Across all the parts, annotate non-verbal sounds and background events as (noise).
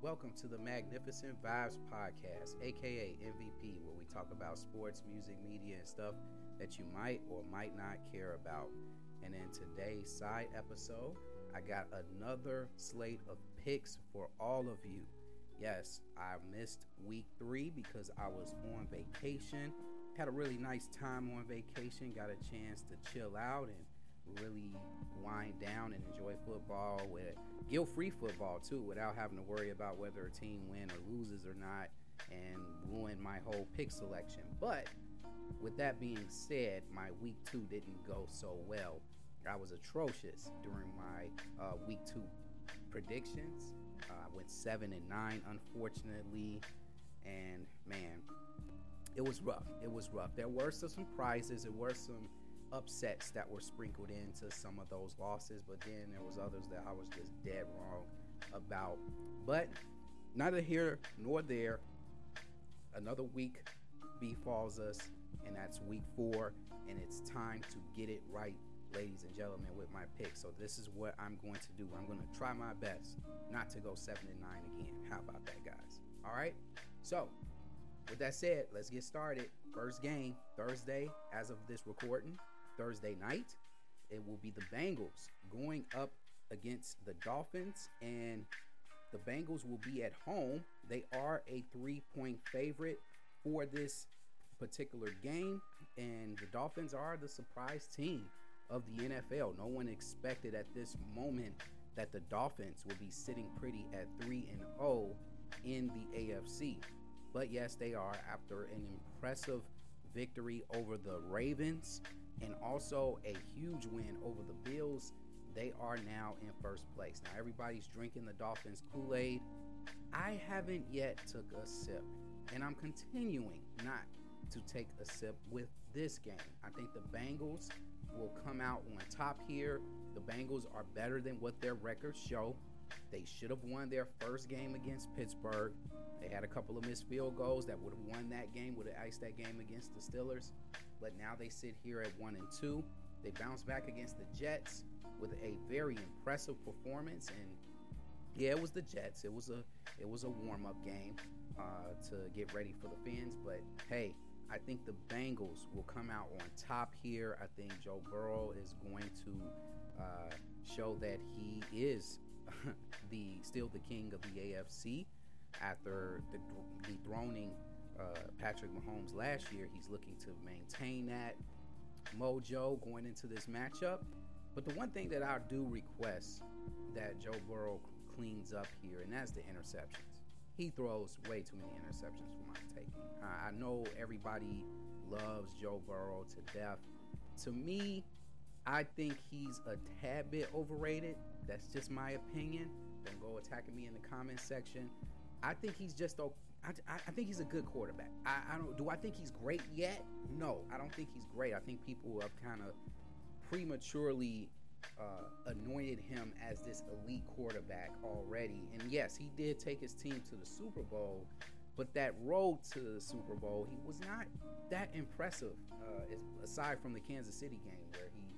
Welcome to the Magnificent Vibes Podcast, aka MVP, where we talk about sports, music, media, and stuff that you might or might not care about. And in today's side episode, I got another slate of picks for all of you. Yes, I missed week three because I was on vacation. Had a really nice time on vacation, got a chance to chill out and really wind down and enjoy football with guilt-free football too without having to worry about whether a team win or loses or not and ruin my whole pick selection. But with that being said my week two didn't go so well. I was atrocious during my uh, week two predictions. I went seven and nine unfortunately and man it was rough. It was rough. There were some surprises. There were some upsets that were sprinkled into some of those losses, but then there was others that I was just dead wrong about. But neither here nor there. Another week befalls us, and that's week four, and it's time to get it right, ladies and gentlemen, with my pick. So this is what I'm going to do. I'm going to try my best not to go seven and nine again. How about that, guys? All right. So with that said, let's get started. First game Thursday, as of this recording, Thursday night. It will be the Bengals going up against the Dolphins, and the Bengals will be at home. They are a three point favorite for this particular game, and the Dolphins are the surprise team of the NFL. No one expected at this moment that the Dolphins would be sitting pretty at 3 and 0 in the AFC. But yes, they are after an impressive victory over the Ravens and also a huge win over the Bills. They are now in first place. Now everybody's drinking the Dolphins Kool-Aid. I haven't yet took a sip, and I'm continuing not to take a sip with this game. I think the Bengals will come out on top here. The Bengals are better than what their records show. They should have won their first game against Pittsburgh. They had a couple of missed field goals that would have won that game, would have iced that game against the Steelers. But now they sit here at one and two. They bounce back against the Jets with a very impressive performance. And yeah, it was the Jets. It was a it was a warm up game uh, to get ready for the Fins. But hey, I think the Bengals will come out on top here. I think Joe Burrow is going to uh, show that he is (laughs) the still the king of the AFC after the dethroning uh, Patrick Mahomes last year. He's looking to maintain that mojo going into this matchup. But the one thing that I do request that Joe Burrow cleans up here, and that's the interceptions. He throws way too many interceptions for my taking. I know everybody loves Joe Burrow to death. To me, I think he's a tad bit overrated. That's just my opinion. Don't go attacking me in the comment section. I think he's just I, I think he's a good quarterback. I, I don't. Do I think he's great yet? No, I don't think he's great. I think people have kind of prematurely uh, anointed him as this elite quarterback already. And yes, he did take his team to the Super Bowl, but that road to the Super Bowl, he was not that impressive. Uh, aside from the Kansas City game where he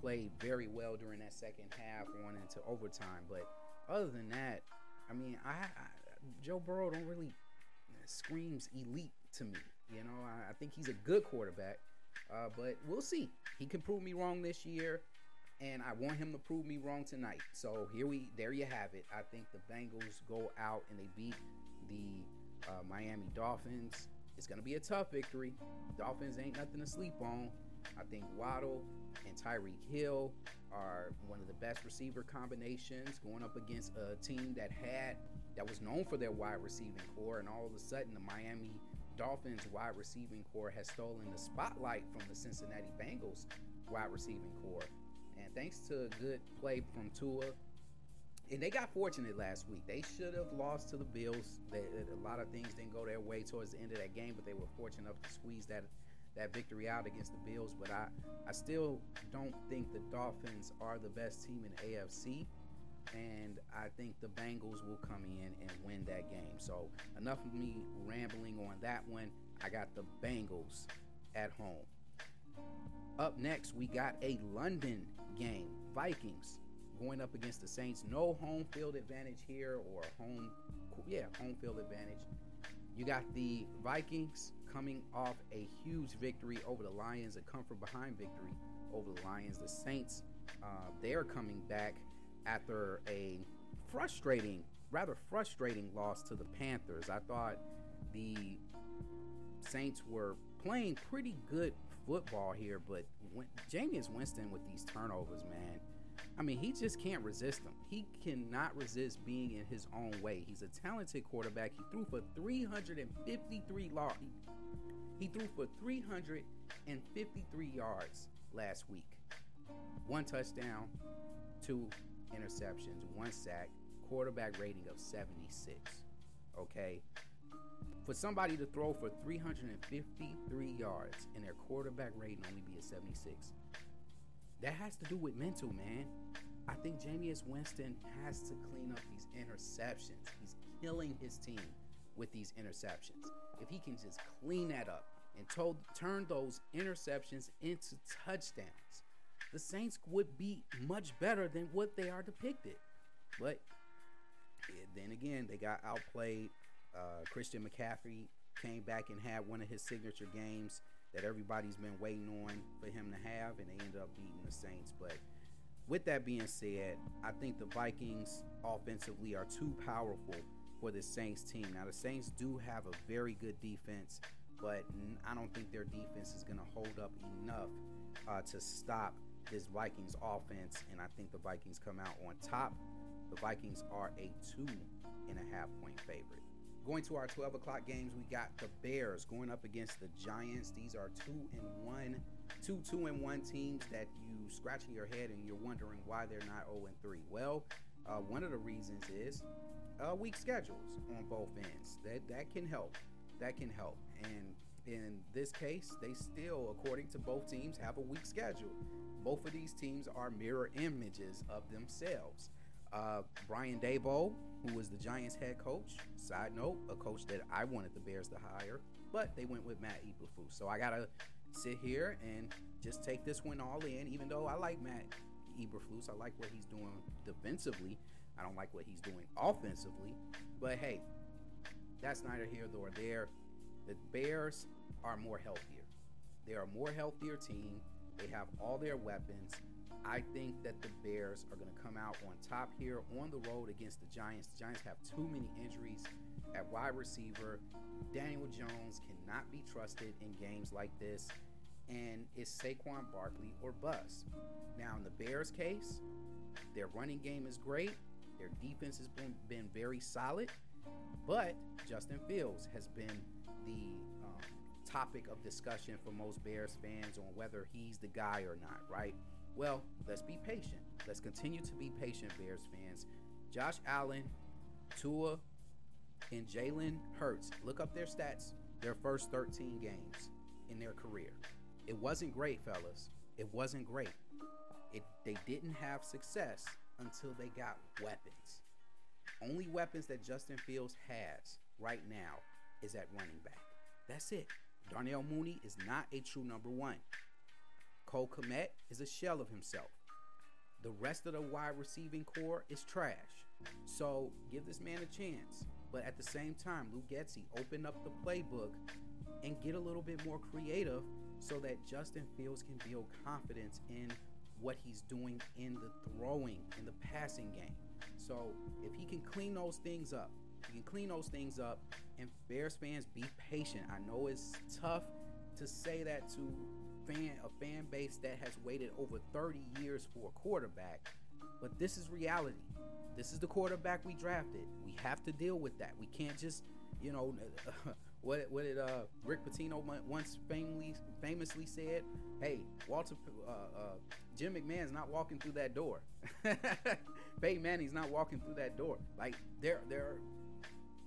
played very well during that second half, on into overtime. But other than that, I mean, I, I Joe Burrow don't really screams elite to me. You know, I, I think he's a good quarterback, uh, but we'll see. He can prove me wrong this year, and I want him to prove me wrong tonight. So here we, there you have it. I think the Bengals go out and they beat the uh, Miami Dolphins. It's gonna be a tough victory. Dolphins ain't nothing to sleep on. I think Waddle and Tyreek Hill are one of the best receiver combinations going up against a team that had that was known for their wide receiving corps, and all of a sudden the Miami Dolphins wide receiving corps has stolen the spotlight from the Cincinnati Bengals wide receiving corps. And thanks to a good play from Tua, and they got fortunate last week. They should have lost to the Bills. They, a lot of things didn't go their way towards the end of that game, but they were fortunate enough to squeeze that that victory out against the Bills, but I, I still don't think the Dolphins are the best team in AFC. And I think the Bengals will come in and win that game. So, enough of me rambling on that one. I got the Bengals at home. Up next, we got a London game. Vikings going up against the Saints. No home field advantage here or home, yeah, home field advantage. You got the Vikings coming off a huge victory over the Lions, a comfort behind victory over the Lions. The Saints, uh, they're coming back after a frustrating, rather frustrating loss to the Panthers. I thought the Saints were playing pretty good football here, but when, Jameis Winston with these turnovers, man. I mean, he just can't resist them. He cannot resist being in his own way. He's a talented quarterback. He threw for 353 yards. He threw for 353 yards last week. One touchdown, two interceptions, one sack, quarterback rating of 76. Okay? For somebody to throw for 353 yards and their quarterback rating only be a 76, that has to do with mental, man. I think Jameis Winston has to clean up these interceptions. He's killing his team with these interceptions. If he can just clean that up and told, turn those interceptions into touchdowns, the Saints would be much better than what they are depicted. But then again, they got outplayed. Uh, Christian McCaffrey came back and had one of his signature games that everybody's been waiting on for him to have, and they ended up beating the Saints. But with that being said, I think the Vikings offensively are too powerful for the Saints team. Now, the Saints do have a very good defense, but I don't think their defense is going to hold up enough uh, to stop this Vikings offense, and I think the Vikings come out on top. The Vikings are a two and a half point favorite. Going to our 12 o'clock games, we got the Bears going up against the Giants. These are two and one, two two and one teams that you scratching your head and you're wondering why they're not 0 and 3. Well, uh, one of the reasons is uh, weak schedules on both ends. That that can help. That can help. And in this case, they still, according to both teams, have a weak schedule. Both of these teams are mirror images of themselves. Uh, Brian Daboll, who was the Giants head coach, side note, a coach that I wanted the Bears to hire, but they went with Matt Eberflus. So I gotta sit here and just take this one all in. Even though I like Matt Eberflus, I like what he's doing defensively. I don't like what he's doing offensively. But hey, that's neither here nor there. The Bears are more healthier. They are a more healthier team. They have all their weapons. I think that the Bears are going to come out on top here on the road against the Giants. The Giants have too many injuries at wide receiver. Daniel Jones cannot be trusted in games like this. And it's Saquon Barkley or bust. Now, in the Bears' case, their running game is great. Their defense has been, been very solid. But Justin Fields has been the um, topic of discussion for most Bears fans on whether he's the guy or not, right? Well, let's be patient. Let's continue to be patient, Bears fans. Josh Allen, Tua, and Jalen Hurts. Look up their stats, their first 13 games in their career. It wasn't great, fellas. It wasn't great. It, they didn't have success until they got weapons. Only weapons that Justin Fields has right now is at running back. That's it. Darnell Mooney is not a true number one. Cole Kmet is a shell of himself. The rest of the wide receiving corps is trash. So give this man a chance. But at the same time, Luke Getsy, open up the playbook and get a little bit more creative so that Justin Fields can build confidence in what he's doing in the throwing, in the passing game. So if he can clean those things up, he can clean those things up, and Bears fans be patient. I know it's tough to say that to fan a fan base that has waited over 30 years for a quarterback, but this is reality. This is the quarterback we drafted. We have to deal with that. We can't just, you know, (laughs) what what did uh, Rick Pitino once famously famously said? Hey, Walter, uh, uh, Jim McMahon's not walking through that door. (laughs) Peyton Manning's not walking through that door. Like they're they're.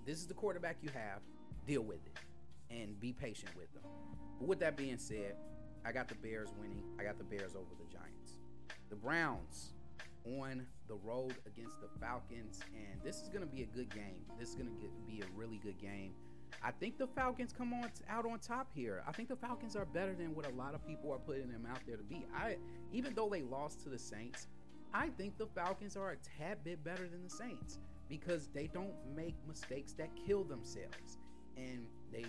This is the quarterback you have. Deal with it, and be patient with them. But with that being said, I got the Bears winning. I got the Bears over the Giants. The Browns on the road against the Falcons, and this is going to be a good game. This is going to be a really good game. I think the Falcons come on out on top here. I think the Falcons are better than what a lot of people are putting them out there to be. I even though they lost to the Saints, I think the Falcons are a tad bit better than the Saints because they don't make mistakes that kill themselves. And they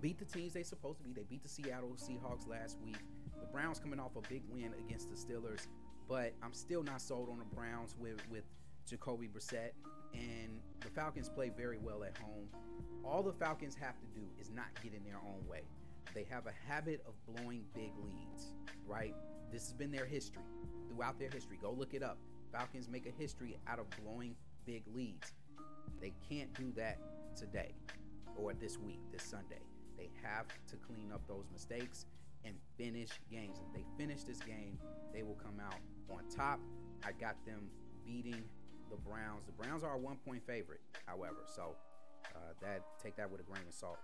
beat the teams they supposed to be. They beat the Seattle Seahawks last week. The Browns coming off a big win against the Steelers, but I'm still not sold on the Browns with with Jacoby Brissett. And Falcons play very well at home. All the Falcons have to do is not get in their own way. They have a habit of blowing big leads, right? This has been their history throughout their history. Go look it up. Falcons make a history out of blowing big leads. They can't do that today or this week, this Sunday. They have to clean up those mistakes and finish games. If they finish this game, they will come out on top. I got them beating the Browns. The Browns are a one point favorite, however, so uh, that take that with a grain of salt.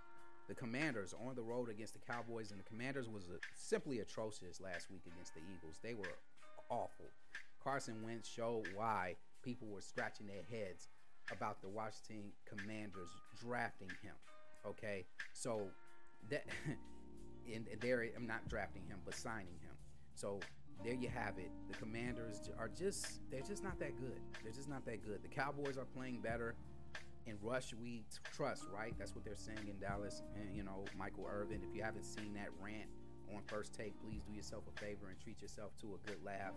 The Commanders on the road against the Cowboys, and the Commanders was a, simply atrocious last week against the Eagles. They were awful. Carson Wentz showed why people were scratching their heads about the Washington Commanders drafting him. Okay, so that (laughs) and there I'm not drafting him, but signing him. So there you have it. The Commanders are just they're just not that good. They're just not that good. The Cowboys are playing better. In Rush, we trust, right? That's what they're saying in Dallas. And you know, Michael Irvin. If you haven't seen that rant on first take, please do yourself a favor and treat yourself to a good laugh.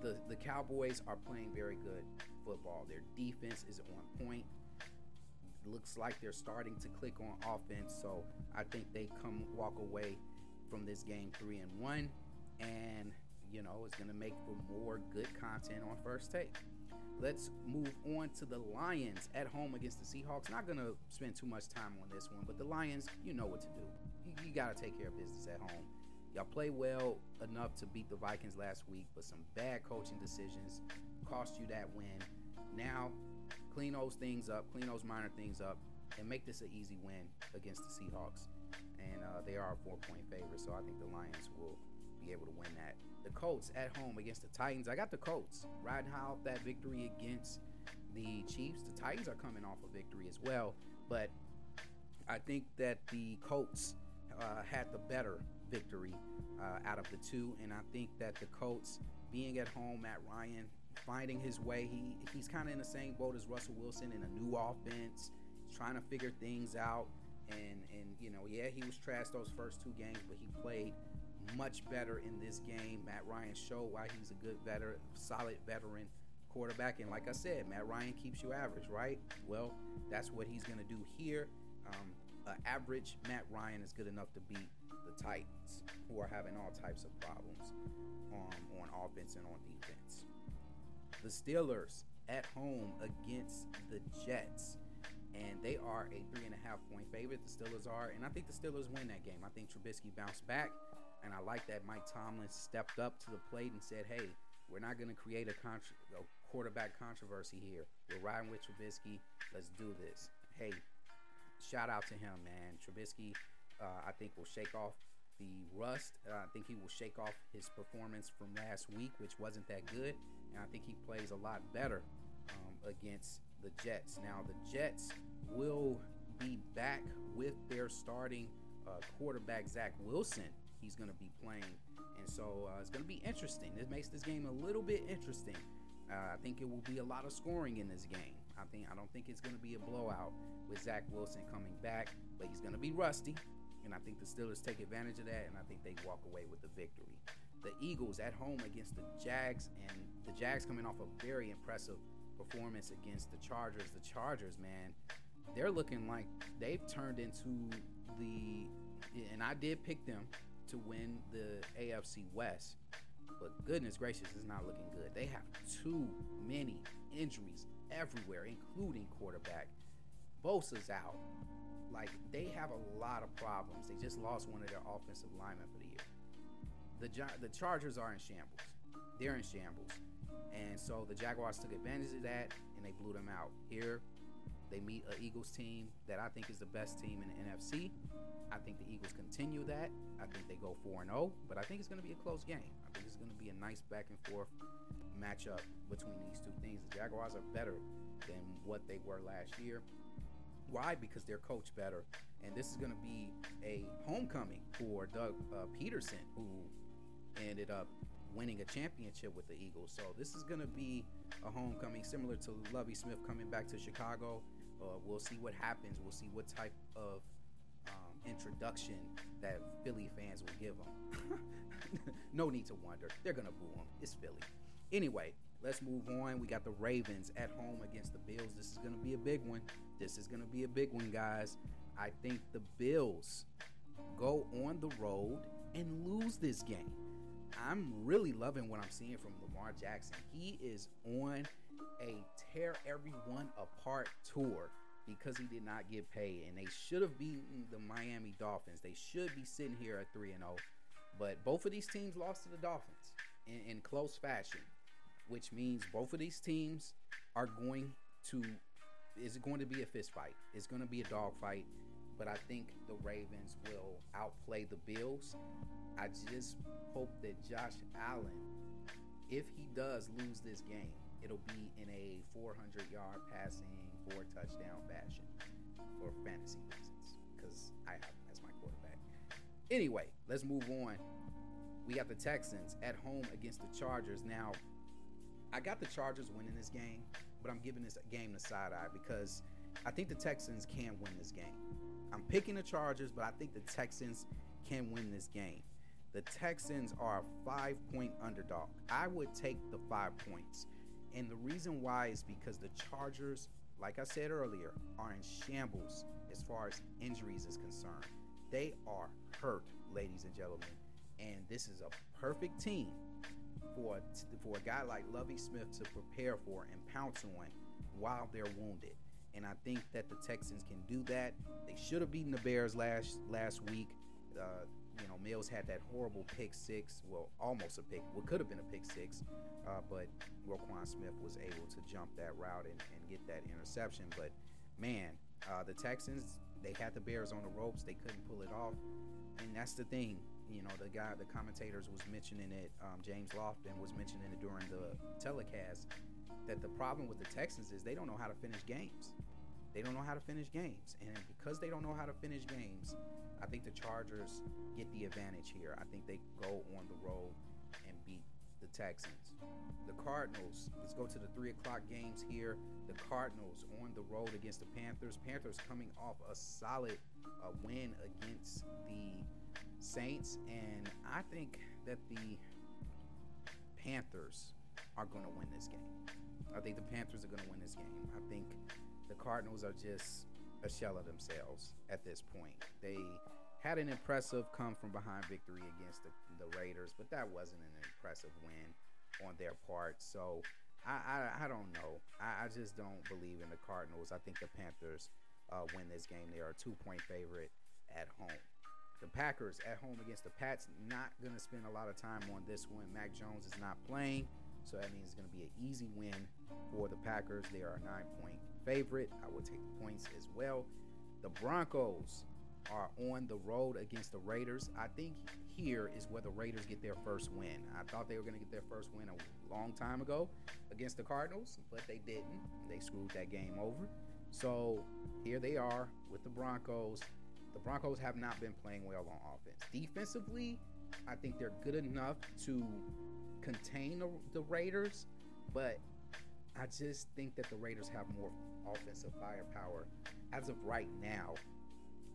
The the Cowboys are playing very good football. Their defense is on point. Looks like they're starting to click on offense. So I think they come walk away from this game three and one, and you know it's gonna make for more good content on first take. Let's move on to the Lions at home against the Seahawks. Not gonna spend too much time on this one, but the Lions, you know what to do. You, you gotta take care of business at home. Y'all play well enough to beat the Vikings last week, but some bad coaching decisions cost you that win. Now, clean those things up, clean those minor things up, and make this an easy win against the Seahawks. And uh, they are a four point favorite, so I think the Lions will be able to win that. The Colts at home against the Titans. I got the Colts riding out that victory against the Chiefs. The Titans are coming off a victory as well, but I think that the Colts uh, had the better victory uh, out of the two, and I think that the Colts being at home, Matt Ryan finding his way. He he's kind of in the same boat as Russell Wilson in a new offense, trying to figure things out. And and you know, yeah, he was trashed those first two games, but he played much better in this game. Matt Ryan showed why he's a good veteran, solid veteran quarterback. And like I said, Matt Ryan keeps you average, right? Well, that's what he's going to do here. Um, average Matt Ryan is good enough to beat the Titans, who are having all types of problems um, on offense and on defense. The Steelers at home against the Jets. And they are a three and a half point favorite. The Steelers are, and I think the Steelers win that game. I think Trubisky bounced back, and I like that Mike Tomlin stepped up to the plate and said, "Hey, we're not going to create a, contra- a quarterback controversy here. We're riding with Trubisky. Let's do this." Hey, shout out to him, man. Trubisky, uh, I think will shake off the rust. Uh, I think he will shake off his performance from last week, which wasn't that good, and I think he plays a lot better um, against the Jets. Now the Jets will be back with their starting uh, quarterback Zach Wilson. He's going to be playing, and so uh, it's going to be interesting. It makes this game a little bit interesting. Uh, I think it will be a lot of scoring in this game. I think I don't think it's going to be a blowout with Zach Wilson coming back, but he's going to be rusty. And I think the Steelers take advantage of that, and I think they walk away with the victory. The Eagles at home against the Jags, and the Jags coming off a very impressive performance against the Chargers. The Chargers, man, they're looking like they've turned into the, and I did pick them to win the AFC West, but goodness gracious, it's not looking good. They have too many injuries everywhere, including quarterback. Bosa's out. Like they have a lot of problems. They just lost one of their offensive linemen for the year. The the Chargers are in shambles. They're in shambles, and so the Jaguars took advantage of that and they blew them out. Here, they meet an Eagles team that I think is the best team in the NFC. I think the Eagles continue that. I think they go 4 0, but I think it's going to be a close game. I think it's going to be a nice back and forth matchup between these two teams. The Jaguars are better than what they were last year. Why? Because they're coached better. And this is going to be a homecoming for Doug uh, Pederson, who ended up winning a championship with the Eagles. So this is going to be a homecoming similar to Lovie Smith coming back to Chicago. Uh, we'll see what happens. We'll see what type of um, introduction that Philly fans will give him. (laughs) no need to wonder. They're going to boo him. It's Philly. Anyway, let's move on. We got the Ravens at home against the Bills. This is going to be a big one. This is going to be a big one, guys. I think the Bills go on the road and lose this game. I'm really loving what I'm seeing from Lamar Jackson. He is on a tear everyone apart tour because he did not get paid. And they should have beaten the Miami Dolphins. They should be sitting here at 3 and 0. But both of these teams lost to the Dolphins in, in close fashion, which means both of these teams are going to is it going to be a fist fight. It's going to be a dog fight. But I think the Ravens will outplay the Bills. I just hope that Josh Allen, if he does lose this game, it'll be in a 400 yard passing, four touchdown fashion for fantasy reasons because I have him as my quarterback. Anyway, let's move on. We got the Texans at home against the Chargers. Now, I got the Chargers winning this game, but I'm giving this game the side eye because I think the Texans can win this game. I'm picking the Chargers, but I think the Texans can win this game. The Texans are a five point underdog. I would take the five points. And the reason why is because the Chargers, like I said earlier, are in shambles as far as injuries is concerned. They are hurt, ladies and gentlemen. And this is a perfect team for, for a guy like Lovie Smith to prepare for and pounce on while they're wounded. And I think that the Texans can do that. They should have beaten the Bears last last week. Uh, Mills had that horrible pick six. Well, almost a pick. What could have been a pick six, uh, but Roquan Smith was able to jump that route and, and get that interception. But man, uh, the Texans they had the Bears on the ropes. They couldn't pull it off, and that's the thing. You know, the guy, the commentators was mentioning it. Um, James Lofton was mentioning it during the telecast that the problem with the Texans is they don't know how to finish games. They don't know how to finish games, and because they don't know how to finish games, I think the Chargers get the advantage here. I think they go on the road and beat the Texans. The Cardinals, let's go to the three o'clock games here. The Cardinals on the road against the Panthers. Panthers coming off a solid uh, win against the Saints, and I think that the Panthers are going to win this game. I think the Panthers are going to win this game. I think the Cardinals are just a shell of themselves at this point. They had an impressive come from behind victory against the, the Raiders, but that wasn't an impressive win on their part. So I, I, I don't know. I, I, just don't believe in the Cardinals. I think the Panthers uh, win this game. They are a two point favorite at home. The Packers at home against the Pats, not going to spend a lot of time on this one. Mac Jones is not playing, so that means it's going to be an easy win for the Packers. They are a nine point favorite. I will take the points as well. The Broncos are on the road against the Raiders. I think here is where the Raiders get their first win. I thought they were going to get their first win a long time ago against the Cardinals, but they didn't. They screwed that game over. So here they are with the Broncos. The Broncos have not been playing well on offense. Defensively, I think they're good enough to contain the, the Raiders, but I just think that the Raiders have more offensive firepower as of right now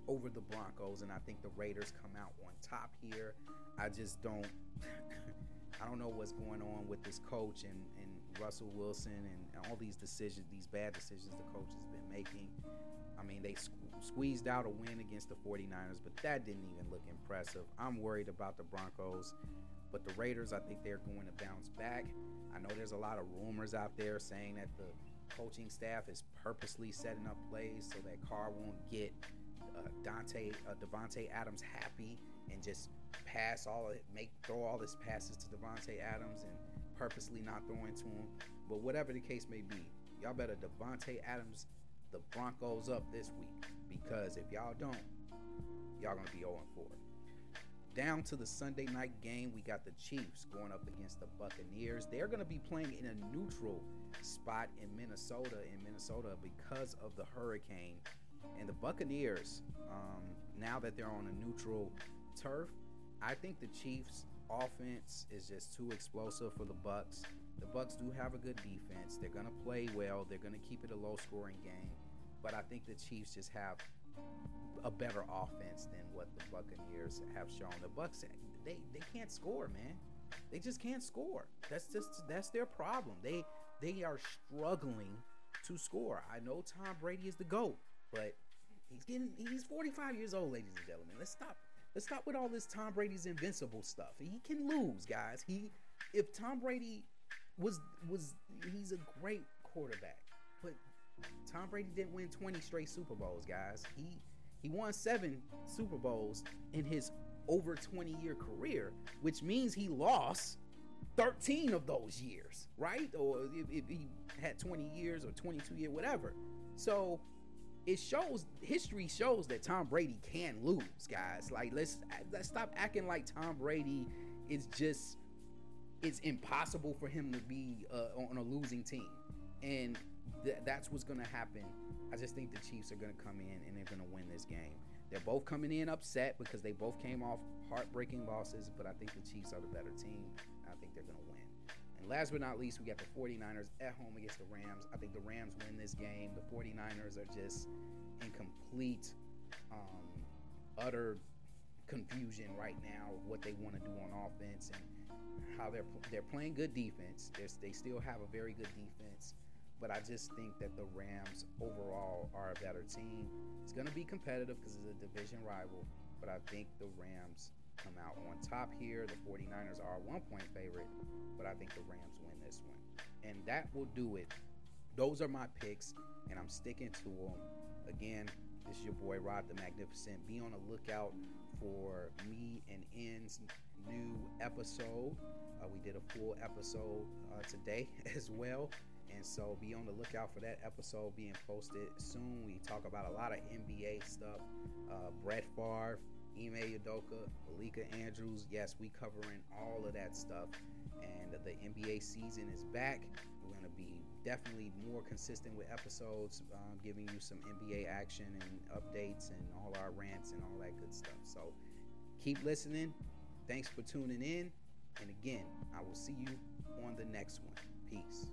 over the Broncos, and I think the Raiders come out on top here. I just don't. (laughs) I don't know what's going on with this coach and, and Russell Wilson and all these decisions, these bad decisions the coach has been making. I mean, they squeezed out a win against the 49ers, but that didn't even look impressive. I'm worried about the Broncos, but the Raiders, I think they're going to bounce back. I know there's a lot of rumors out there saying that the coaching staff is purposely setting up plays so that Carr won't get uh, Dante uh, Davante Adams happy and just pass all it, make throw all his passes to Davante Adams and purposely not throwing to him. But whatever the case may be, y'all better Davante Adams the Broncos up this week because if y'all don't, y'all gonna be 0 4. Down to the Sunday night game, we got the Chiefs going up against the Buccaneers. They're going to be playing in a neutral spot in Minnesota, in Minnesota, because of the hurricane and the Buccaneers, um, now that they're on a neutral turf, I think the Chiefs offense is just too explosive for the Bucks. The Bucks do have a good defense. They're gonna play well. They're gonna keep it a low-scoring game. But I think the Chiefs just have a better offense than what the Buccaneers have shown. The Bucks they they can't score, man. They just can't score. That's just that's their problem. They they are struggling to score. I know Tom Brady is the GOAT, but he's getting he's 45 years old, ladies and gentlemen. Let's stop. Let's stop with all this Tom Brady's invincible stuff. He can lose, guys. He if Tom Brady was was he's a great quarterback, but Tom Brady didn't win 20 straight Super Bowls, guys. He he won 7 Super Bowls in his over 20 year career, which means he lost 13 of those years, right? Or if, if he had 20 years or 22 year, whatever. So it shows history shows that Tom Brady can lose, guys. Like let's let's stop acting like Tom Brady is just it's impossible for him to be uh, on a losing team, and th- that's what's gonna happen. I just think the Chiefs are gonna come in and they're gonna win this game. They're both coming in upset because they both came off heartbreaking losses, but I think the Chiefs are the better team. I think they're going to win. And last but not least, we got the 49ers at home against the Rams. I think the Rams win this game. The 49ers are just in complete, um, utter confusion right now of what they want to do on offense and how they're they're playing good defense. They're, they still have a very good defense but I just think that the Rams overall are a better team. It's going to be competitive because it's a division rival, but I think the Rams come out on top here. The 49ers are a one point favorite, but I think the Rams win this one. And that will do it. Those are my picks, and I'm sticking to them. Again, this is your boy Rod the Magnificent. Be on the lookout for me and N's new episode. Uh, we did a full episode uh, today (laughs) as well. And so be on the lookout for that episode being posted soon. We talk about a lot of NBA stuff. Uh, Brett Favre, Ime Udoka, Malika Andrews. Yes, we covering all of that stuff. And the NBA season is back. We're going to be definitely more consistent with episodes, um, giving you some NBA action and updates and all our rants and all that good stuff. So keep listening. Thanks for tuning in. And again, I will see you on the next one. Peace.